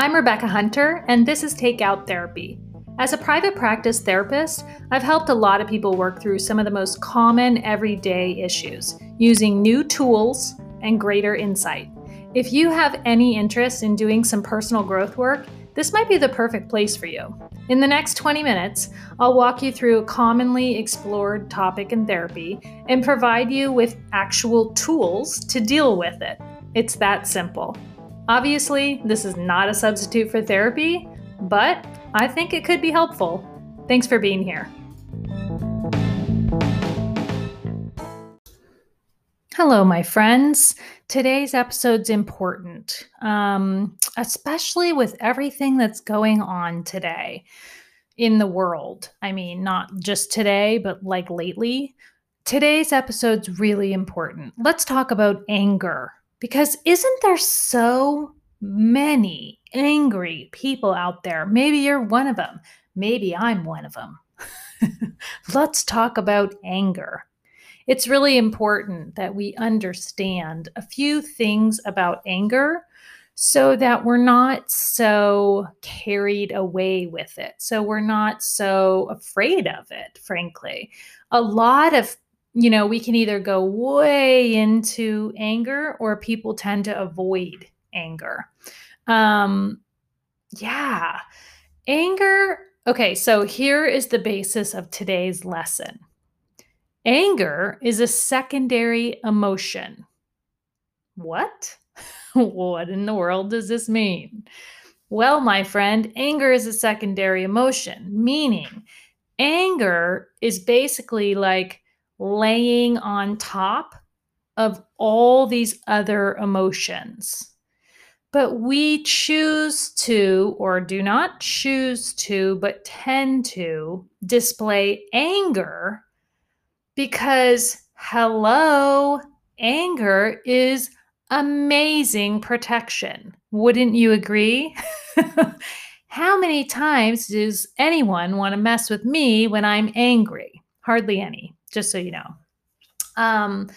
I'm Rebecca Hunter, and this is Takeout Therapy. As a private practice therapist, I've helped a lot of people work through some of the most common everyday issues using new tools and greater insight. If you have any interest in doing some personal growth work, this might be the perfect place for you. In the next 20 minutes, I'll walk you through a commonly explored topic in therapy and provide you with actual tools to deal with it. It's that simple. Obviously, this is not a substitute for therapy, but I think it could be helpful. Thanks for being here. Hello, my friends. Today's episode's important, um, especially with everything that's going on today in the world. I mean, not just today, but like lately. Today's episode's really important. Let's talk about anger because isn't there so many angry people out there? Maybe you're one of them. Maybe I'm one of them. Let's talk about anger. It's really important that we understand a few things about anger so that we're not so carried away with it. So we're not so afraid of it, frankly. A lot of you know, we can either go way into anger or people tend to avoid anger. Um, yeah. Anger. Okay, so here is the basis of today's lesson anger is a secondary emotion. What? what in the world does this mean? Well, my friend, anger is a secondary emotion, meaning anger is basically like laying on top of all these other emotions. But we choose to, or do not choose to, but tend to display anger because, hello, anger is amazing protection. Wouldn't you agree? How many times does anyone want to mess with me when I'm angry? Hardly any just so you know. Um,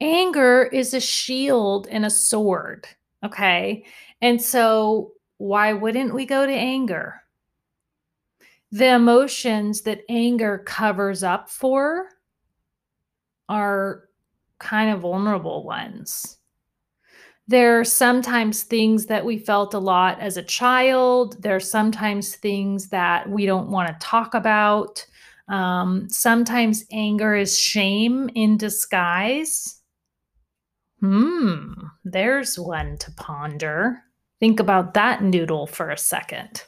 anger is a shield and a sword. Okay. And so, why wouldn't we go to anger? The emotions that anger covers up for are kind of vulnerable ones. There are sometimes things that we felt a lot as a child. There are sometimes things that we don't want to talk about. Um, sometimes anger is shame in disguise. Hmm, there's one to ponder. Think about that noodle for a second,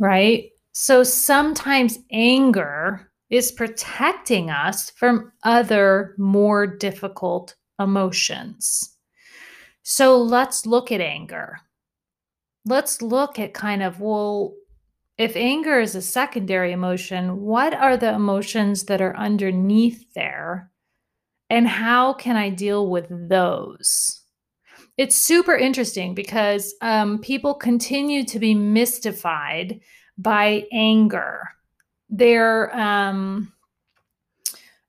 right? So sometimes anger is protecting us from other more difficult emotions. So let's look at anger. Let's look at kind of, well, if anger is a secondary emotion, what are the emotions that are underneath there? And how can I deal with those? It's super interesting because um, people continue to be mystified by anger. They're um,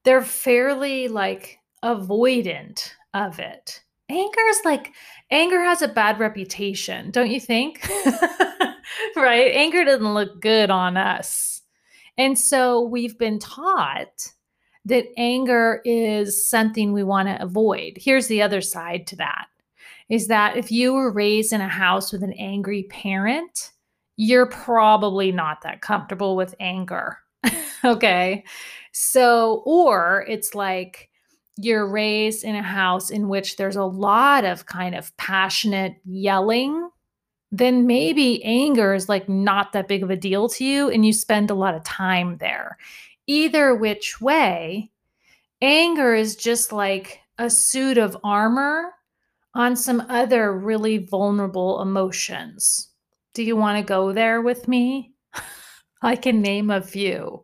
they're fairly like avoidant of it. Anger is like anger has a bad reputation, don't you think? right? Anger doesn't look good on us. And so we've been taught that anger is something we want to avoid. Here's the other side to that is that if you were raised in a house with an angry parent, you're probably not that comfortable with anger. okay. So, or it's like you're raised in a house in which there's a lot of kind of passionate yelling then maybe anger is like not that big of a deal to you and you spend a lot of time there. Either which way, anger is just like a suit of armor on some other really vulnerable emotions. Do you want to go there with me? I can name a few.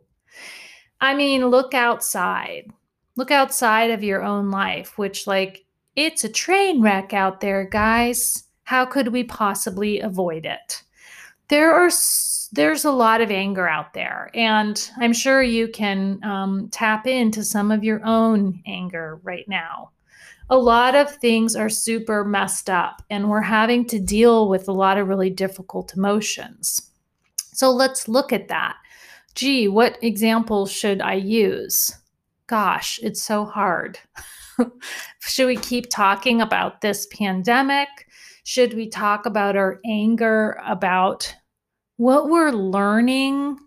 I mean, look outside. Look outside of your own life, which, like, it's a train wreck out there, guys. How could we possibly avoid it? There are there's a lot of anger out there, and I'm sure you can um, tap into some of your own anger right now. A lot of things are super messed up, and we're having to deal with a lot of really difficult emotions. So let's look at that. Gee, what examples should I use? Gosh, it's so hard. should we keep talking about this pandemic? Should we talk about our anger about what we're learning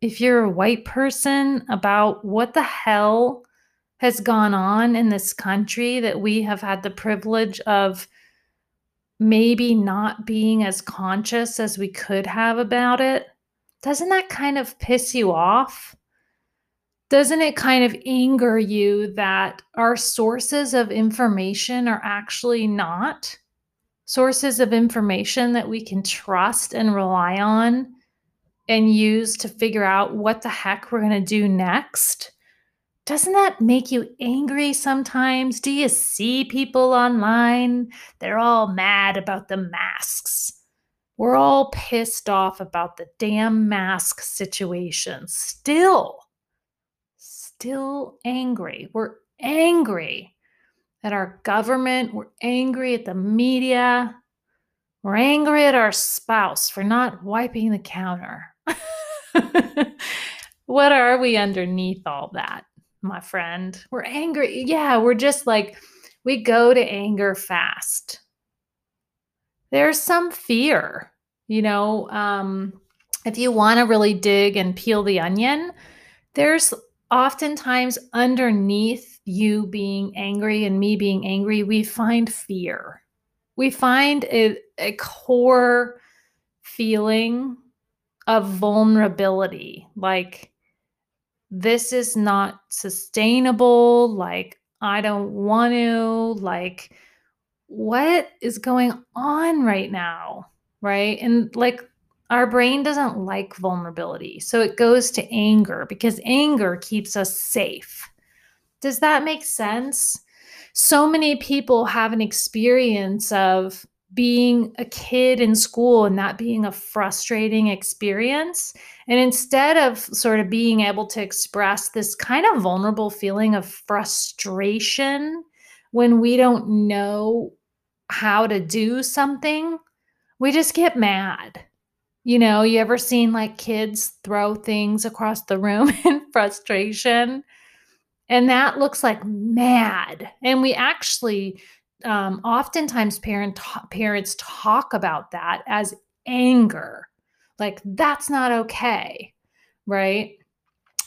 if you're a white person about what the hell has gone on in this country that we have had the privilege of maybe not being as conscious as we could have about it, doesn't that kind of piss you off? Doesn't it kind of anger you that our sources of information are actually not sources of information that we can trust and rely on and use to figure out what the heck we're going to do next? Doesn't that make you angry sometimes? Do you see people online? They're all mad about the masks. We're all pissed off about the damn mask situation. Still, still angry. We're angry at our government. We're angry at the media. We're angry at our spouse for not wiping the counter. what are we underneath all that? my friend. We're angry. Yeah, we're just like, we go to anger fast. There's some fear, you know. Um, if you want to really dig and peel the onion, there's oftentimes underneath you being angry and me being angry, we find fear. We find a, a core feeling of vulnerability, like this is not sustainable. Like, I don't want to. Like, what is going on right now? Right. And like, our brain doesn't like vulnerability. So it goes to anger because anger keeps us safe. Does that make sense? So many people have an experience of being a kid in school and that being a frustrating experience. And instead of sort of being able to express this kind of vulnerable feeling of frustration when we don't know how to do something, we just get mad. You know, you ever seen like kids throw things across the room in frustration? And that looks like mad. And we actually um, oftentimes parent parents talk about that as anger like that's not okay right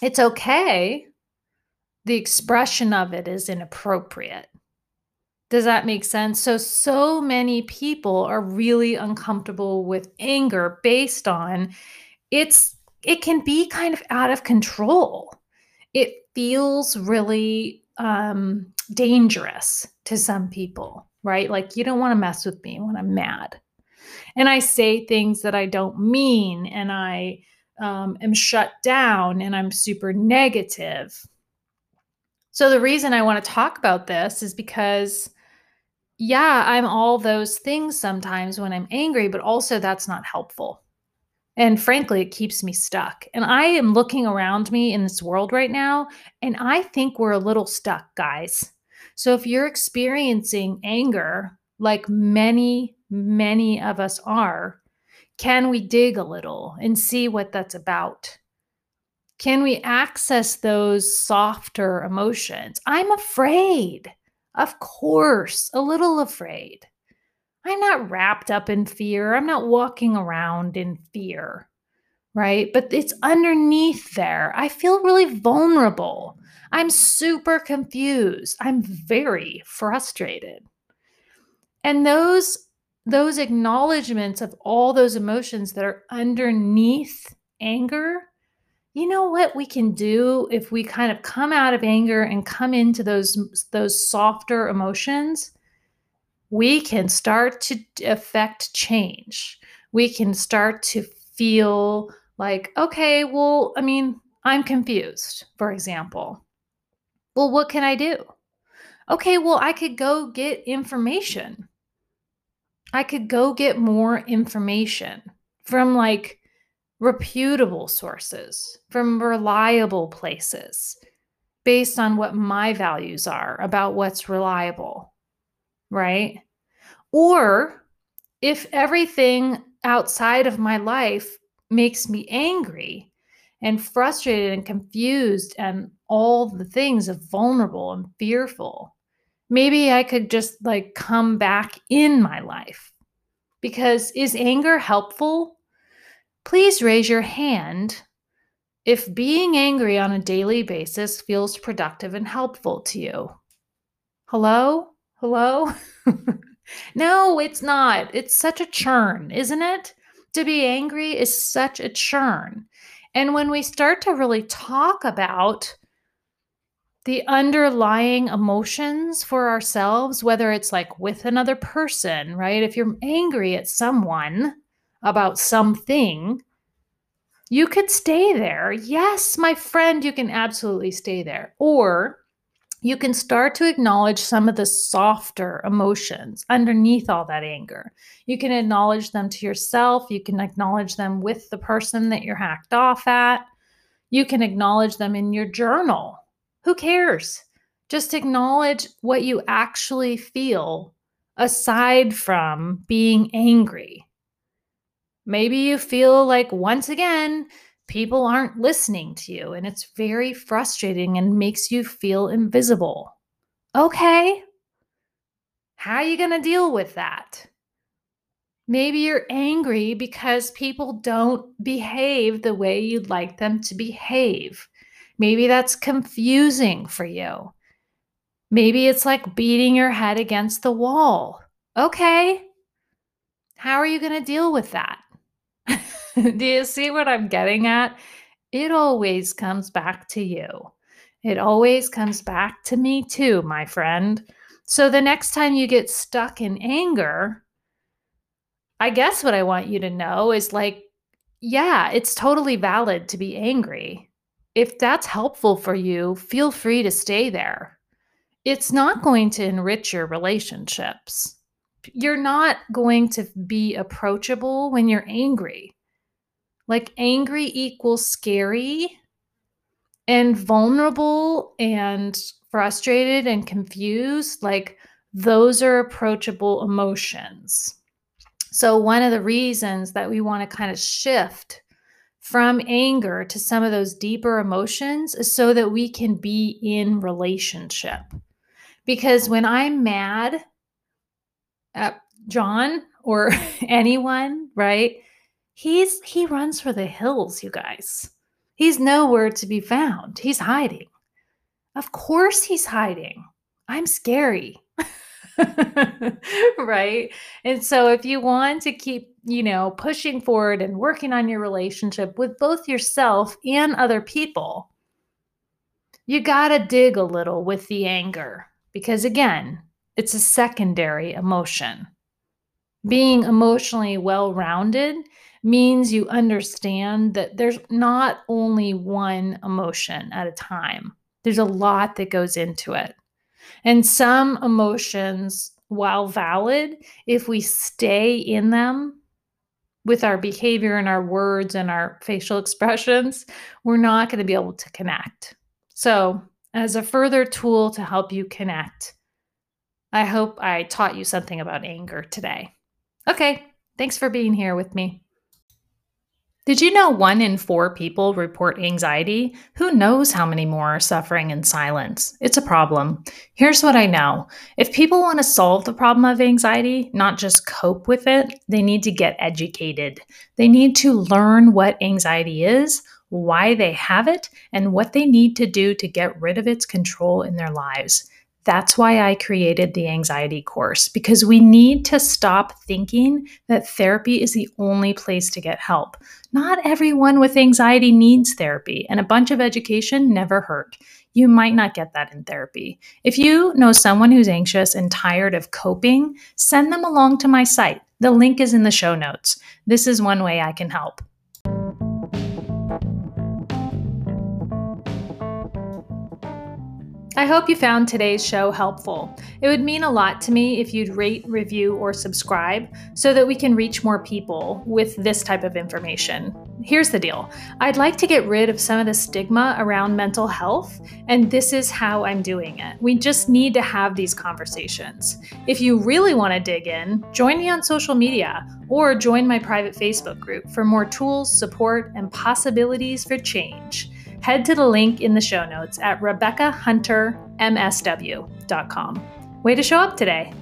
it's okay the expression of it is inappropriate does that make sense so so many people are really uncomfortable with anger based on it's it can be kind of out of control it feels really um, dangerous to some people, right? Like, you don't want to mess with me when I'm mad. And I say things that I don't mean, and I um, am shut down, and I'm super negative. So, the reason I want to talk about this is because, yeah, I'm all those things sometimes when I'm angry, but also that's not helpful. And frankly, it keeps me stuck. And I am looking around me in this world right now, and I think we're a little stuck, guys. So if you're experiencing anger, like many, many of us are, can we dig a little and see what that's about? Can we access those softer emotions? I'm afraid. Of course, a little afraid. I'm not wrapped up in fear. I'm not walking around in fear, right? But it's underneath there. I feel really vulnerable. I'm super confused. I'm very frustrated. And those those acknowledgments of all those emotions that are underneath anger, you know what we can do if we kind of come out of anger and come into those those softer emotions? we can start to affect change. We can start to feel like, okay, well, I mean, I'm confused, for example. Well, what can I do? Okay, well, I could go get information. I could go get more information from like reputable sources, from reliable places. based on what my values are about what's reliable, right? Or if everything outside of my life makes me angry and frustrated and confused and all the things of vulnerable and fearful, maybe I could just like come back in my life. Because is anger helpful? Please raise your hand if being angry on a daily basis feels productive and helpful to you. Hello? Hello? no, it's not. It's such a churn, isn't it? To be angry is such a churn. And when we start to really talk about the underlying emotions for ourselves, whether it's like with another person, right? If you're angry at someone about something, you could stay there. Yes, my friend, you can absolutely stay there. Or you can start to acknowledge some of the softer emotions underneath all that anger. You can acknowledge them to yourself. You can acknowledge them with the person that you're hacked off at. You can acknowledge them in your journal. Who cares? Just acknowledge what you actually feel aside from being angry. Maybe you feel like once again, people aren't listening to you and it's very frustrating and makes you feel invisible. Okay. How are you going to deal with that? Maybe you're angry because people don't behave the way you'd like them to behave. Maybe that's confusing for you. Maybe it's like beating your head against the wall. Okay. How are you going to deal with that? Do you see what I'm getting at? It always comes back to you. It always comes back to me too, my friend. So the next time you get stuck in anger, I guess what I want you to know is like, yeah, it's totally valid to be angry. If that's helpful for you, feel free to stay there. It's not going to enrich your relationships. You're not going to be approachable when you're angry. Like angry equals scary and vulnerable and frustrated and confused. Like those are approachable emotions. So, one of the reasons that we want to kind of shift from anger to some of those deeper emotions is so that we can be in relationship. Because when I'm mad at John or anyone, right? He's he runs for the hills, you guys. He's nowhere to be found. He's hiding. Of course he's hiding. I'm scary. right? And so if you want to keep, you know, pushing forward and working on your relationship with both yourself and other people, you got to dig a little with the anger because again, it's a secondary emotion. Being emotionally well rounded means you understand that there's not only one emotion at a time, there's a lot that goes into it. And some emotions, while valid, if we stay in them with our behavior and our words and our facial expressions, we're not going to be able to connect. So, as a further tool to help you connect, I hope I taught you something about anger today. Okay, thanks for being here with me. Did you know one in four people report anxiety? Who knows how many more are suffering in silence? It's a problem. Here's what I know if people want to solve the problem of anxiety, not just cope with it, they need to get educated. They need to learn what anxiety is, why they have it, and what they need to do to get rid of its control in their lives. That's why I created the anxiety course because we need to stop thinking that therapy is the only place to get help. Not everyone with anxiety needs therapy, and a bunch of education never hurt. You might not get that in therapy. If you know someone who's anxious and tired of coping, send them along to my site. The link is in the show notes. This is one way I can help. I hope you found today's show helpful. It would mean a lot to me if you'd rate, review, or subscribe so that we can reach more people with this type of information. Here's the deal I'd like to get rid of some of the stigma around mental health, and this is how I'm doing it. We just need to have these conversations. If you really want to dig in, join me on social media or join my private Facebook group for more tools, support, and possibilities for change. Head to the link in the show notes at RebeccaHunterMSW.com. Way to show up today.